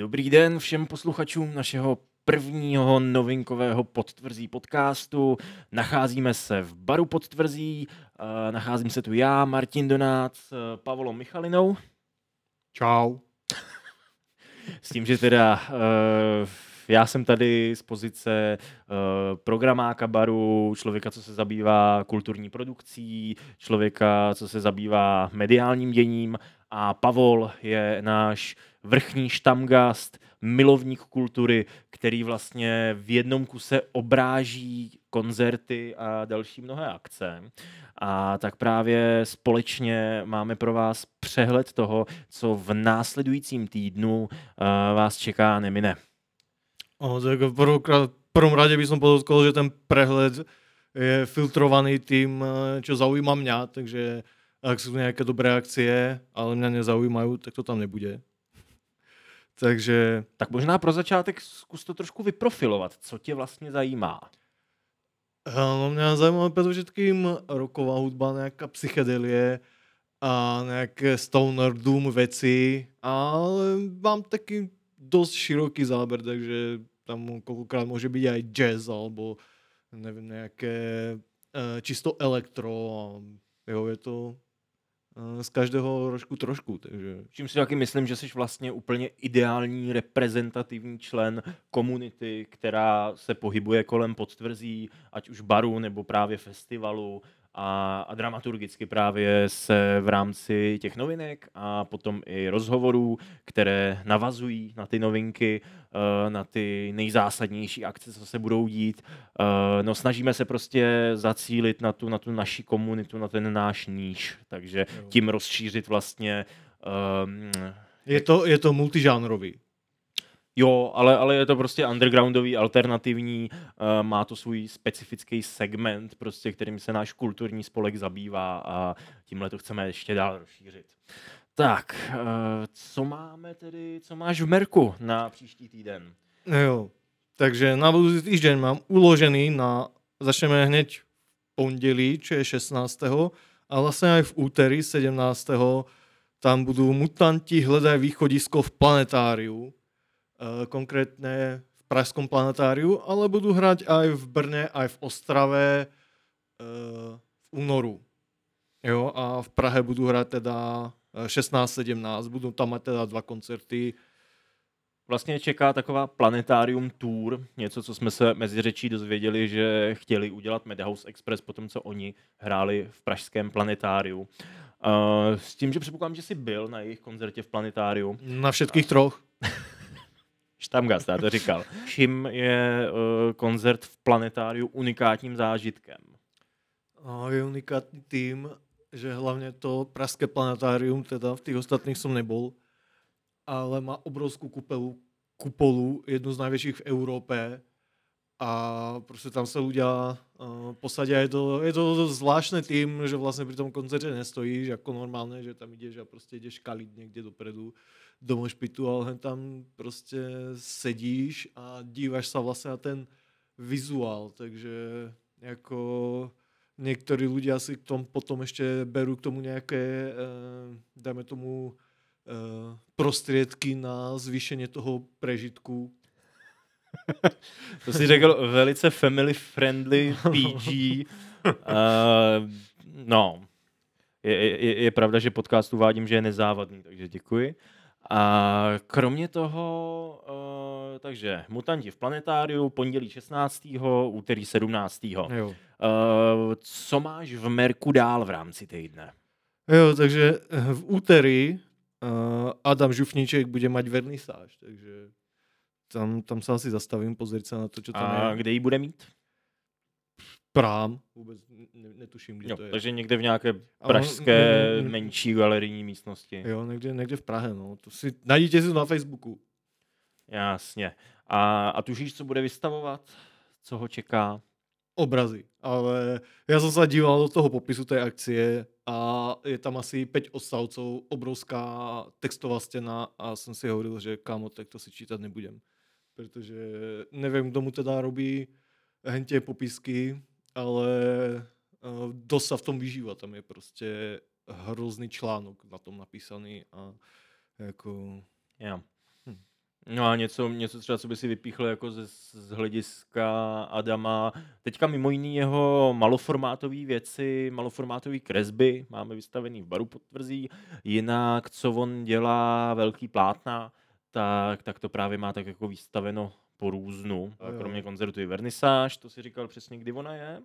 Dobrý den všem posluchačům našeho prvního novinkového podtvrzí podcastu. Nacházíme se v baru podtvrzí, uh, nacházím se tu já, Martin Donát s Pavlou Michalinou. Čau. S tím, že teda uh, já jsem tady z pozice uh, programáka baru, člověka, co se zabývá kulturní produkcí, člověka, co se zabývá mediálním děním a Pavol je náš vrchní štamgast, milovník kultury, který vlastně v jednom kuse obráží koncerty a další mnohé akce. A tak právě společně máme pro vás přehled toho, co v následujícím týdnu uh, vás čeká nemine. O, tak v prvom rade by som podotkol, že ten prehled je filtrovaný tým, eh, čo zaujíma mňa, takže ak sú nejaké dobré akcie, ale mňa nezaujímajú, tak to tam nebude. Takže... Tak možná pro začátek zkus to trošku vyprofilovat. Co tě vlastně zajímá? No, mě zajímá především roková hudba, nějaká psychedelie a nějaké stoner doom věci, ale mám taky dost široký záber, takže tam kolikrát může být i jazz alebo nevím, nějaké uh, čisto elektro a jo, je to z každého rožku trošku. Takže... Čím si taky myslím, že jsi vlastně úplně ideální reprezentativní člen komunity, která se pohybuje kolem podtvrzí, ať už baru nebo právě festivalu a, a dramaturgicky právě se v rámci těch novinek a potom i rozhovorů, které navazují na ty novinky, eh, na ty nejzásadnější akce, co se budou dít. Eh, no snažíme se prostě zacílit na tu, na tu naši komunitu, na ten náš níž, takže tím rozšířit vlastně um, je to, je to multižánrový. Jo, ale, ale je to prostě undergroundový, alternativní, uh, má to svůj specifický segment, prostě, kterým se náš kulturní spolek zabývá a tímhle to chceme ještě dál rozšířit. Tak, uh, co máme tedy, co máš v Merku na příští týden? Jo, takže na budoucí týden mám uložený na, začneme hned v pondělí, čo je 16. A vlastně aj v úterý 17. tam budou mutanti hledají východisko v planetáriu konkrétne v Pražskom planetáriu, ale budú hrať aj v Brne, aj v Ostrave uh, v únoru. Jo, a v Prahe budú hrať teda 16-17, eh, budou tam mať teda dva koncerty. Vlastně čeká taková planetárium tour, něco, co jsme se mezi řečí dozvěděli, že chtěli udělat Madhouse Express po tom, co oni hráli v pražském planetáriu. Uh, s tím, že předpokládám, že jsi byl na jejich koncertě v planetáriu. Na všetkých troch. Štamgast, já to říkal. Čím je uh, koncert v planetáriu unikátním zážitkem? Je unikátní tým, že hlavně to pražské planetárium, teda v těch ostatních jsem nebol, ale má obrovskou kupelu, kupolu, jednu z největších v Evropě a prostě tam se ľudia uh, posadí. Je to, je to zvláštné tým, že vlastně při tom koncertě nestojíš jako normálně, že tam jdeš a prostě jdeš kalit někde dopredu do mošpitu, ale tam prostě sedíš a díváš se vlastně na ten vizuál, takže jako některý ľudia si k tomu potom ještě berou k tomu nějaké, uh, dáme tomu, uh, prostriedky na zvýšení toho prežitku, to si řekl velice family friendly PG. Uh, no, je, je, je pravda, že podcast uvádím, že je nezávadný, takže děkuji. A kromě toho, uh, takže Mutanti v planetáriu, pondělí 16. úterý 17. Jo. Uh, co máš v Merku dál v rámci týdne? Jo, takže v úterý uh, Adam Žufníček bude mať vernisáž, takže tam, tam se asi zastavím, pozrieť se na to, co tam A je. kde ji bude mít? Prám, vůbec netuším, kde jo, to je. Takže někde v nějaké pražské ne, ne, ne, menší galerijní místnosti. Jo, někde, někde v Prahe, no. To si, najděte si na Facebooku. Jasně. A, a tušíš, co bude vystavovat? Co ho čeká? Obrazy. Ale já jsem se díval do toho popisu té akcie a je tam asi 5 odstavců, obrovská textová stěna a jsem si hovoril, že kámo, tak to si čítat nebudem protože nevím, kdo mu teda robí hentě popisky, ale uh, dost se v tom vyžívá. Tam je prostě hrozný článok na tom napísaný a jako... Jo. Hm. No a něco, něco třeba, co by si vypíchl jako ze, z hlediska Adama. Teďka mimo jiný jeho maloformátové věci, maloformátové kresby máme vystavený v baru potvrzí. Jinak, co on dělá velký plátna, tak, tak to právě má tak jako vystaveno po různu. A kromě koncertu i vernisáž, to si říkal přesně, kdy ona je?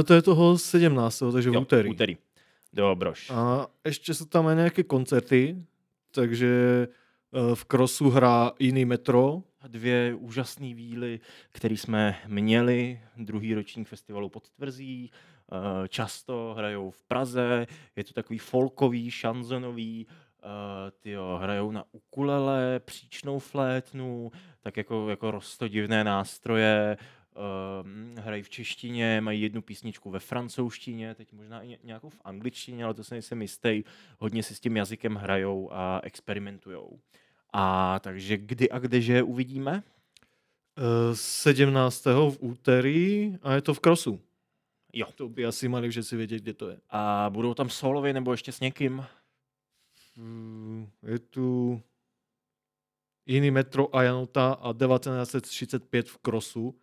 E, to je toho 17. takže Jo, v úterý. úterý. Dobroš. A ještě jsou tam nějaké koncerty, takže e, v Krosu hrá jiný metro. Dvě úžasné víly, které jsme měli, druhý ročník festivalu pod Tvrzí, eh, často hrajou v Praze, je to takový folkový, šanzonový, eh, tyjo, hrajou na ukulele, příčnou flétnu, tak jako, jako rostodivné nástroje, eh, hrají v češtině, mají jednu písničku ve francouzštině, teď možná i ně- nějakou v angličtině, ale to se nejsem jistý. Hodně si s tím jazykem hrajou a experimentujou. A takže kdy a kdeže uvidíme? E, 17. v úterý a je to v Krosu. Jo. To by asi mali všetci vědět, kde to je. A budou tam solově nebo ještě s někým? Mm, Je tu jiný metro a Janota a 1935 v Krosu.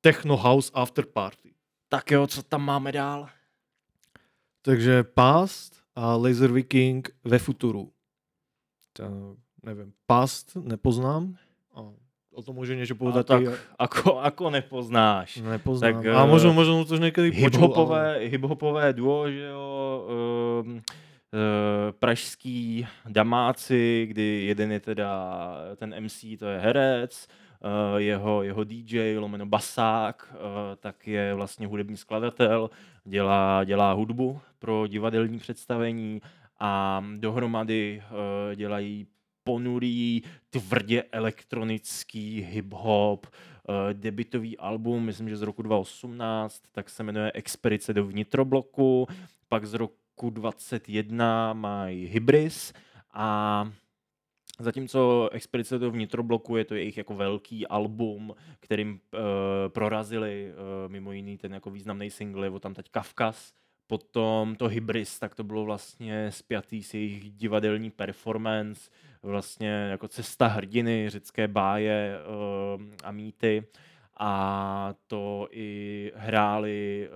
Techno House After Party. Tak jo, co tam máme dál? Takže Past a Laser Viking ve Futuru. To, nevím, Past nepoznám. A o tom může něco povedat. tak ako, ako nepoznáš. Nepoznám. tak, Tak, a eh, možno, možno to už někdy počul, ale- Hiphopové, hiphopové duo, že jo, um, pražský damáci, kdy jeden je teda ten MC, to je herec, uh, jeho, jeho DJ, lomeno basák, uh, tak je vlastně hudební skladatel, dělá, dělá hudbu pro divadelní představení a dohromady dělají ponurý, tvrdě elektronický hip-hop, debitový album, myslím, že z roku 2018, tak se jmenuje Expedice do vnitrobloku, pak z roku 2021 mají Hybris a Zatímco Expedice do vnitrobloku je to jejich jako velký album, kterým uh, prorazili uh, mimo jiný ten jako významný single, je tam teď Kavkaz, potom to Hybris, tak to bylo vlastně spjatý s jejich divadelní performance, vlastně jako cesta hrdiny, řecké báje uh, a mýty a to i hráli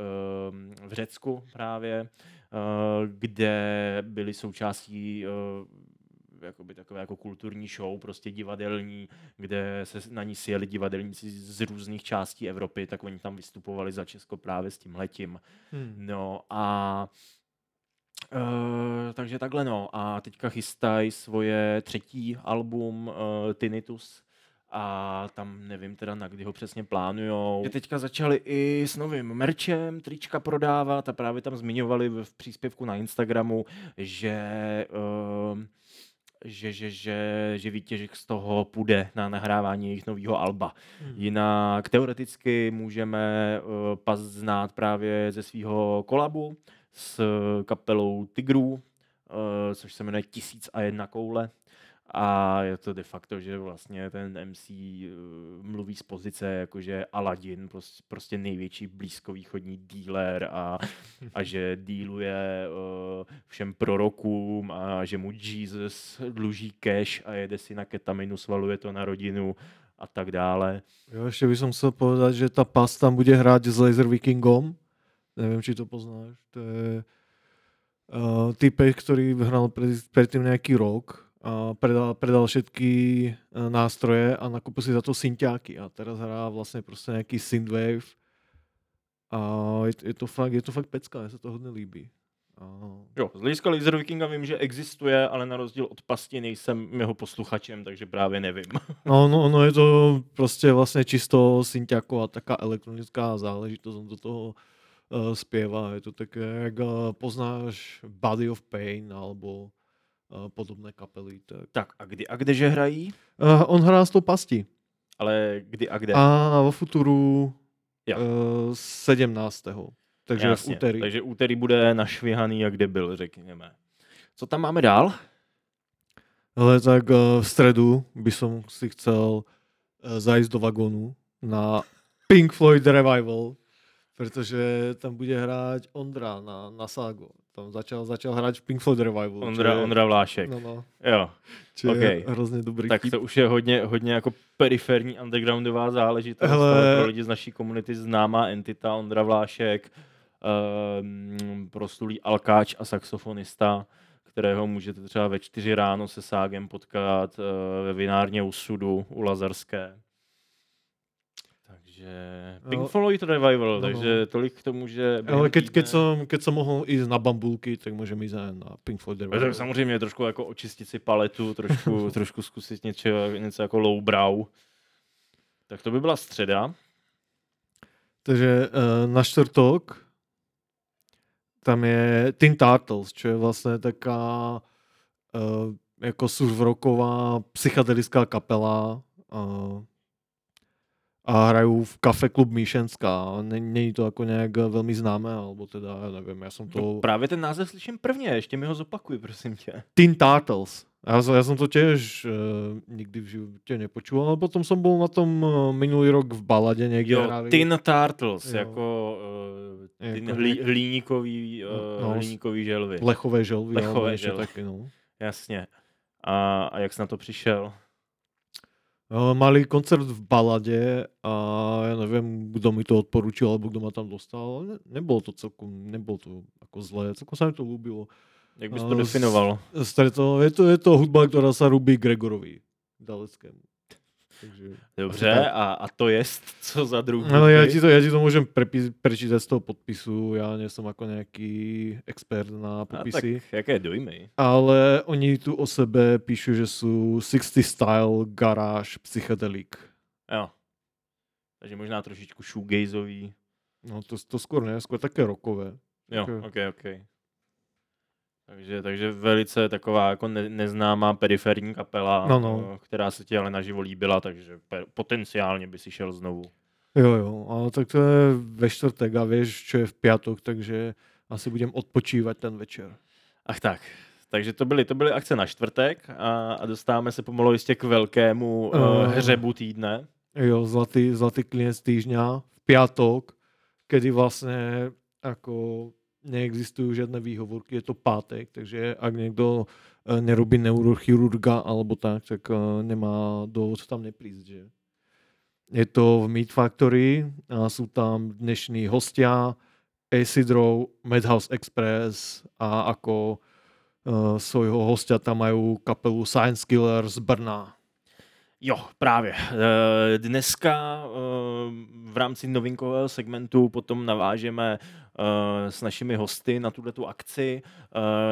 um, v Řecku právě, uh, kde byli součástí uh, jakoby takové jako kulturní show, prostě divadelní, kde se na ní sjeli divadelníci z různých částí Evropy, tak oni tam vystupovali za Česko právě s tím letím. Hmm. No a Uh, takže takhle no. A teďka chystají svoje třetí album uh, Tinnitus a tam nevím teda na kdy ho přesně plánujou. Je teďka začali i s novým merčem, trička prodávat a právě tam zmiňovali v v příspěvku na Instagramu, že uh, že, že, že, že výtěžek z toho půjde na nahrávání jejich nového alba. Hmm. Jinak teoreticky můžeme uh, pas znát právě ze svého kolabu s kapelou Tigrů, uh, což se jmenuje Tisíc a jedna koule. A je to de facto, že vlastně ten MC uh, mluví z pozice, jakože Aladdin, prostě, největší blízkovýchodní dealer a, a že díluje uh, všem prorokům a že mu Jesus dluží cash a jede si na ketaminu, svaluje to na rodinu a tak dále. Jo, ještě bych musel povedat, že ta pas tam bude hrát s Laser Vikingom. Nevím, či to poznáš. To je uh, typek, který před- předtím nějaký rok predal, predal všetky uh, nástroje a nakupil si za to synťáky a teraz hrá vlastně prostě nějaký synthwave a je, je, to fakt, je to fakt pecka, mně se to hodně líbí. A, Jo, z hlediska Laser Vikinga vím, že existuje, ale na rozdíl od Pasti nejsem jeho posluchačem, takže právě nevím. No, no, no je to prostě vlastně čisto synťáková taká elektronická záležitost, on do toho uh, zpěvá, je to také, jak uh, poznáš Body of Pain alebo podobné kapely. Tak. tak a kdy a kdeže hrají? Uh, on hrá s tou pastí. Ale kdy a kde? A vo Futuru uh, 17. Takže v Jasně, úterý. Takže úterý bude našvihaný, jak kde byl, řekněme. Co tam máme dál? Ale tak uh, v středu by som si chcel uh, zajít do vagónu na Pink Floyd Revival. Protože tam bude hrát Ondra na, na Ságo. Tam začal, začal hrát v Pink Floyd Revival. Ondra, je- Ondra Vlášek. No, no. Jo, Čo je OK. hrozně dobrý tak to už je hodně, hodně jako periferní undergroundová záležitost, Hele. pro lidi z naší komunity známá entita Ondra Vlášek, um, proslulý alkáč a saxofonista, kterého můžete třeba ve čtyři ráno se Ságem potkat uh, ve vinárně u Sudu, u Lazarské. Takže Pink No. Floyd Revival, No, no. takže tolik k tomu, že... Ale keď, keď, som, keď som mohl ísť na bambulky, tak môžem ísť aj na Pink Floyd Revival. tak samozřejmě trošku jako očistit si paletu, trošku, trošku zkusit něco, něco jako lowbrow. Tak to by byla středa. Takže uh, na štvrtok tam je Teen Turtles, čo je vlastne taká uh, jako surfrocková psychedelická kapela uh, a hrajú v Kafe Klub Míšenská. Není to jako nějak velmi známé, alebo teda, já nevím, já jsem to... To... Právě ten název slyším prvně, ještě mi ho zopakuj, prosím tě. Teen Turtles. Já, ja som to tiež uh, nikdy v živote nepočul, ale potom som bol na tom uh, minulý rok v balade niekde Jo, hrali. Tin Turtles, Jo. jako uh, ty Jako hlí, hliníkový, uh, No, no, hliníkový želvy. Lechové želvy. Lechové želvy. Také, no. Jasně. A, a jak jsi na to přišel? Uh, mali koncert v balade a ja neviem, kto mi to odporučil, alebo kto ma tam dostal. ale Ne, nebolo to celkom, nebolo to ako zlé. Celkom sa mi to ľúbilo. Jak bys to No, definoval? Stretol, je, to, je to hudba, ktorá sa rúbi Gregorovi Daleckému. Takže... Dobře, a, a to jest, co za druhý? Ale ja ti to, ja ti to môžem prepis, prečítať z toho podpisu, ja nie som ako nejaký expert na a tak podpisy. jaké dojmy? Ale oni tu o sebe píšu, že sú 60 style garage psychedelic. Jo. Takže možná trošičku shoegazový. No to, to skôr ne, skôr také rokové. Jo, Ok. ok, ok. Takže, takže velice taková jako ne, neznámá periferní kapela, No, no. eh, která se ti ale naživo líbila, takže potenciálně by si šel znovu. Jo, jo, ale tak to je ve čtvrtek a vieš, čo je v piatok, takže asi budem odpočívať ten večer. Ach tak, takže to byly, to byly akce na čtvrtek a, a dostáváme se pomalu jistě k velkému uh, Eh. hřebu týdne. Jo, zlatý, zlatý klinec týždňa v piatok, kedy vlastne ako neexistujú žiadne výhovorky, je to pátek, takže ak niekto eh, nerobí neurochirurga alebo tak, tak eh, nemá dôvod tam neprísť. Že? Je to v Meat Factory a sú tam dnešní hostia Acid Row, Madhouse Express a ako uh, svojho hostia tam majú kapelu Science Killer z Brna. Jo, právě. Eh, Dneska eh, v rámci novinkového segmentu potom navážeme eh, s našimi hosty na tuto akci.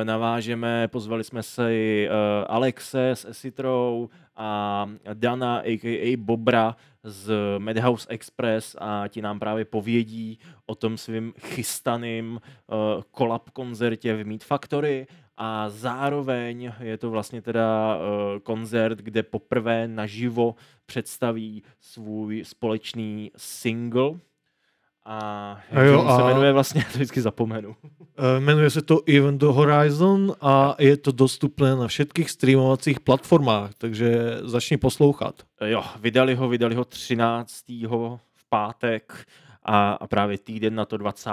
Navážeme, pozvali jsme si Alexe s Esitrou a Dana, a.k.a. Bobra z Madhouse Express a ti nám právě povědí o tom svým chystaným kolab koncertě v Meat Factory a zároveň je to vlastně teda uh, koncert, kde poprvé naživo představí svůj společný single a A jak jo, on se a- jmenuje vlastně, to vždycky zapomenu. Eh, Menuje se to Event Horizon a je to dostupné na všetkých streamovacích platformách, takže začni poslouchat. Eh, Jo, vydali ho, vydali ho 13. v pátek a, a právě týden na to 20.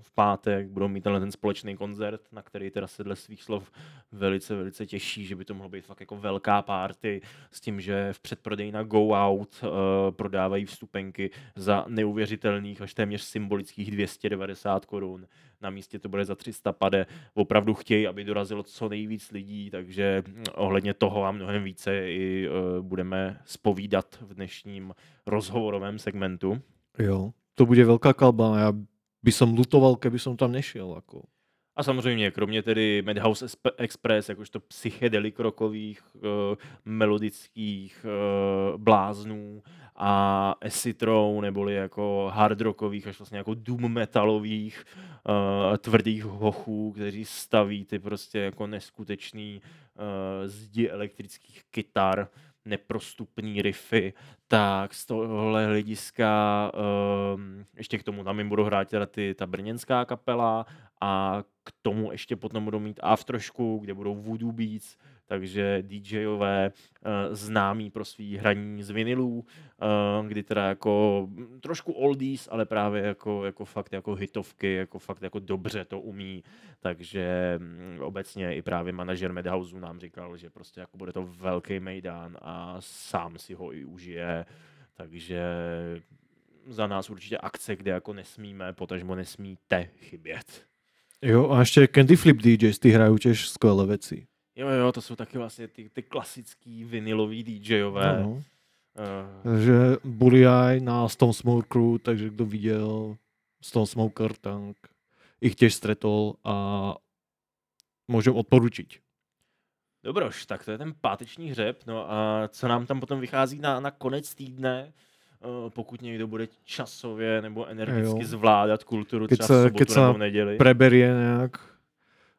v pátek budou mít tenhle ten společný koncert, na který teda se dle svých slov velice, velice těší, že by to mohlo být fakt jako velká party s tím, že v předprodeji na Go Out uh, prodávají vstupenky za neuvěřitelných až téměř symbolických 290 korun. Na místě to bude za 300 pade. Opravdu chtějí, aby dorazilo co nejvíc lidí, takže mm, ohledně toho a mnohem více i uh, budeme spovídat v dnešním rozhovorovém segmentu. Jo. To bude velká kalba. Já by som lutoval, keby som tam nešiel. Ako. A samozřejmě, kromě tedy Madhouse Express, jakožto psychedelik rokových, uh, melodických uh, bláznů a Esitrou, neboli jako hard rockových, až vlastně jako doom metalových uh, tvrdých hochů, kteří staví ty prostě jako neskutečný uh, zdi elektrických kytar, neprostupný riffy, tak z tohohle hlediska um, ještě k tomu tam jim budou hrát teda ty, ta brněnská kapela a k tomu ještě potom budou mít aftrošku, kde budou voodoo beats, takže DJové uh, známí pro svý hraní z vinilů, uh, kdy teda jako trošku oldies, ale právě jako, jako fakt jako hitovky, jako fakt jako dobře to umí, takže um, obecně i právě manažer Madhouse nám říkal, že prostě jako bude to velký mejdán a sám si ho i užije, takže za nás určitě akce, kde jako nesmíme, potažmo nesmíte chybět. Jo, a ještě Candy Flip DJs, ty hrají těž skvělé věci. Jo, jo, to jsou taky vlastně ty, ty klasický vinilový DJové. No, no. Uh. Takže byli aj na Stone Smoke Crew, takže kdo viděl Stone Smoker, tak ich těž stretol a můžem odporučit. Dobroš, tak to je ten páteční hřeb. No a co nám tam potom vychází na, na konec týdne, uh, pokud někdo bude časově nebo energicky jo. zvládat kulturu třeba keď sobotu nebo neděli. preberie nějak.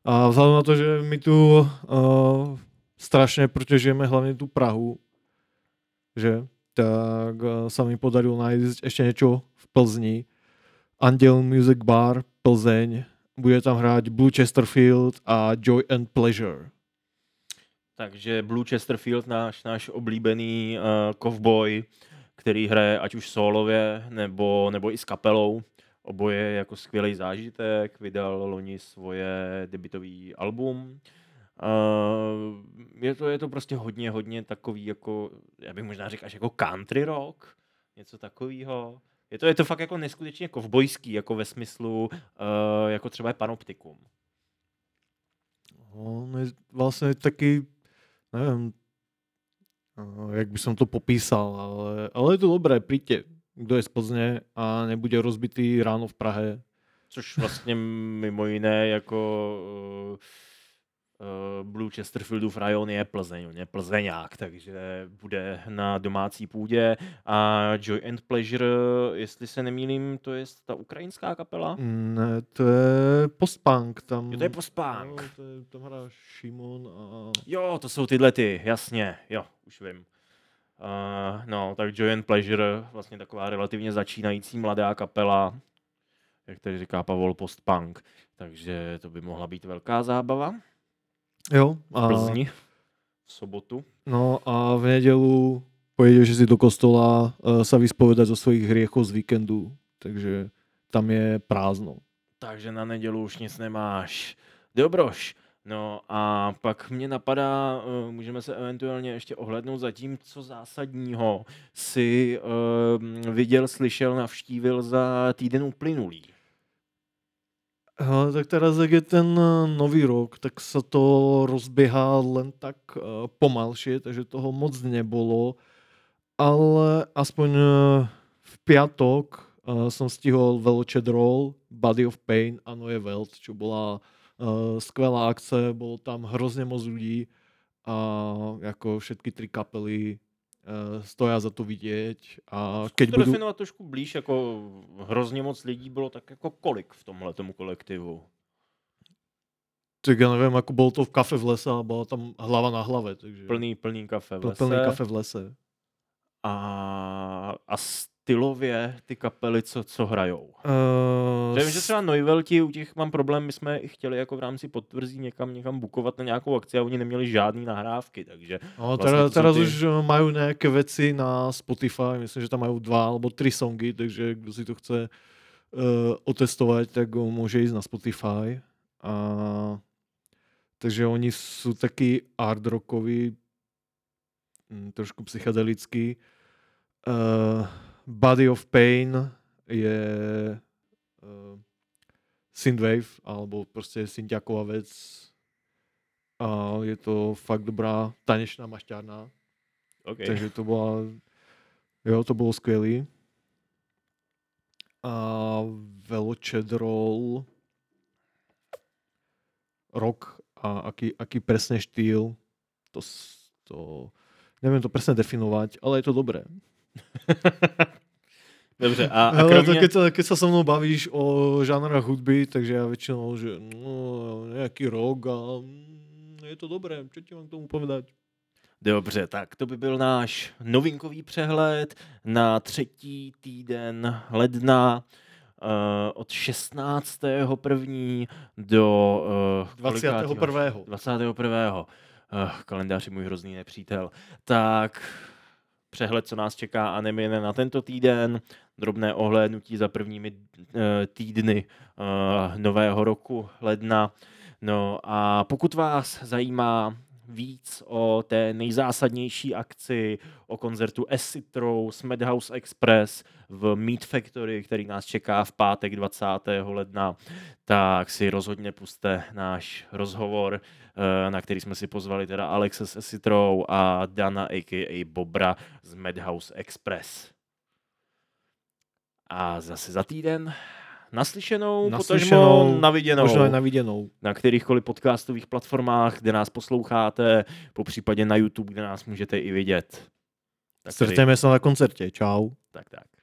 A vzhledem na to, že my tu uh, strašně, protože žijeme hlavně tu Prahu, že, tak uh, se mi podarilo najít ještě něco v Plzni. Anděl Music Bar, Plzeň, bude tam hrát Blue Chesterfield a Joy and Pleasure. Takže Blue Chesterfield, náš, náš oblíbený uh, cowboy, který hraje ať už solově nebo, nebo i s kapelou. Oboje jako skvělý zážitek, vydal loni svoje debitový album. Uh, je, to, je to prostě hodně, hodně takový jako, já bych možná řekl až jako country rock, něco takového. Je to, je to fakt jako neskutečně kovbojský, jako ve smyslu, uh, jako třeba je Panoptikum. No, vlastně taky, nevím, jak by som to popísal, ale, ale je to dobré, príďte, kdo je z Plzně a nebude rozbitý ráno v Prahe. Což vlastně mimo jiné jako uh, Blue Chesterfieldův rajon je Plzeň, je plzeňák, takže bude na domácí půdě a Joy and Pleasure, jestli se nemýlím, to je ta ukrajinská kapela? Ne, to je postpunk. Tam, jo, to je postpunk. No, to je, tam hrá Šimon a... Jo, to jsou tyhle ty, jasně, jo, už vím. Uh, no, tak Joy and Pleasure, vlastně taková relativně začínající mladá kapela, jak tady říká Pavol, postpunk. Takže to by mohla být velká zábava. Jo. A... V Plzni v sobotu. No a v nedělu pojedeš si do kostola uh, sa vyspovedať zo svojich hriechov z víkendu. Takže tam je prázdno. Takže na nedělu už nic nemáš. Dobroš. No a pak mě napadá, uh, můžeme se eventuálně ještě ohlednout za tím, co zásadního si uh, viděl, slyšel, navštívil za týden uplynulý. Tak teraz, jak je ten eh, nový rok, tak se to rozběhá len tak pomalšie, takže toho moc nebolo. Ale aspoň v piatok som stihol Velochet Roll, Body of Pain a Noje Welt, čo bola uh, skvelá akce, bolo tam hrozně moc ľudí a jako všetky tři kapely uh, stoja za to vidět. A keď to budu... definovat trošku blíž, jako hrozně moc lidí bylo, tak jako kolik v tomhle tomu kolektivu? Tak já nevím, jako bylo to v kafe v lese a byla tam hlava na hlavě. Takže... Plný, plný kafe v lese. Plný kafe v lese. A, a stylově ty kapely, co, co hrajou? Uh, Vím, že třeba Neuvelti, u těch mám problém, my jsme i chtěli jako v rámci potvrzí někam, někam bukovat na nějakou akci a oni neměli žádný nahrávky, takže... No, vlastně teraz, teraz ty... už eh, mají nějaké věci na Spotify, myslím, že tam mají dva nebo tři songy, takže kdo si to chce uh, otestovat, tak ho může jít na Spotify. A... Takže oni jsou taky hard rockoví, hm, trošku psychedelický. Uh, Body of Pain je uh, synthwave, alebo prostě syntiaková věc. A je to fakt dobrá tanečná mašťárna. Okay. Takže to byla, jo, to bylo skvělý. A Veloched Roll rock a aký, aký presne štýl, to, to nevím to přesně definovat, ale je to dobré. Dobře, a, a kromě... to, keď, keď sa so mnou bavíš o žánrach hudby, takže já většinou, že no, nějaký rok a mm, je to dobré, co ti mám k tomu povedať? Dobře, tak to by byl náš novinkový přehled na třetí týden ledna uh, od 16. první do uh, 21. 21. Uh, kalendář je můj hrozný nepřítel. Tak přehled, co nás čeká anime na tento týden, drobné ohlédnutí za prvními uh, týdny uh, nového roku, ledna. No a pokud vás zajímá víc o té nejzásadnější akci, o koncertu S-Citrou Madhouse Express v Meat Factory, který nás čeká v pátek 20. ledna, tak si rozhodně puste náš rozhovor, eh, na který jsme si pozvali teda Alexe s S-Citrou a Dana a.k.a. Bobra z Madhouse Express. A zase za týden naslyšenou, naslyšenou na viděnou. Možná na viděnou. Na kterýchkoliv podcastových platformách, kde nás posloucháte, po případě na YouTube, kde nás můžete i vidět. Tak Srdceme se na koncertě. Čau. Tak, tak.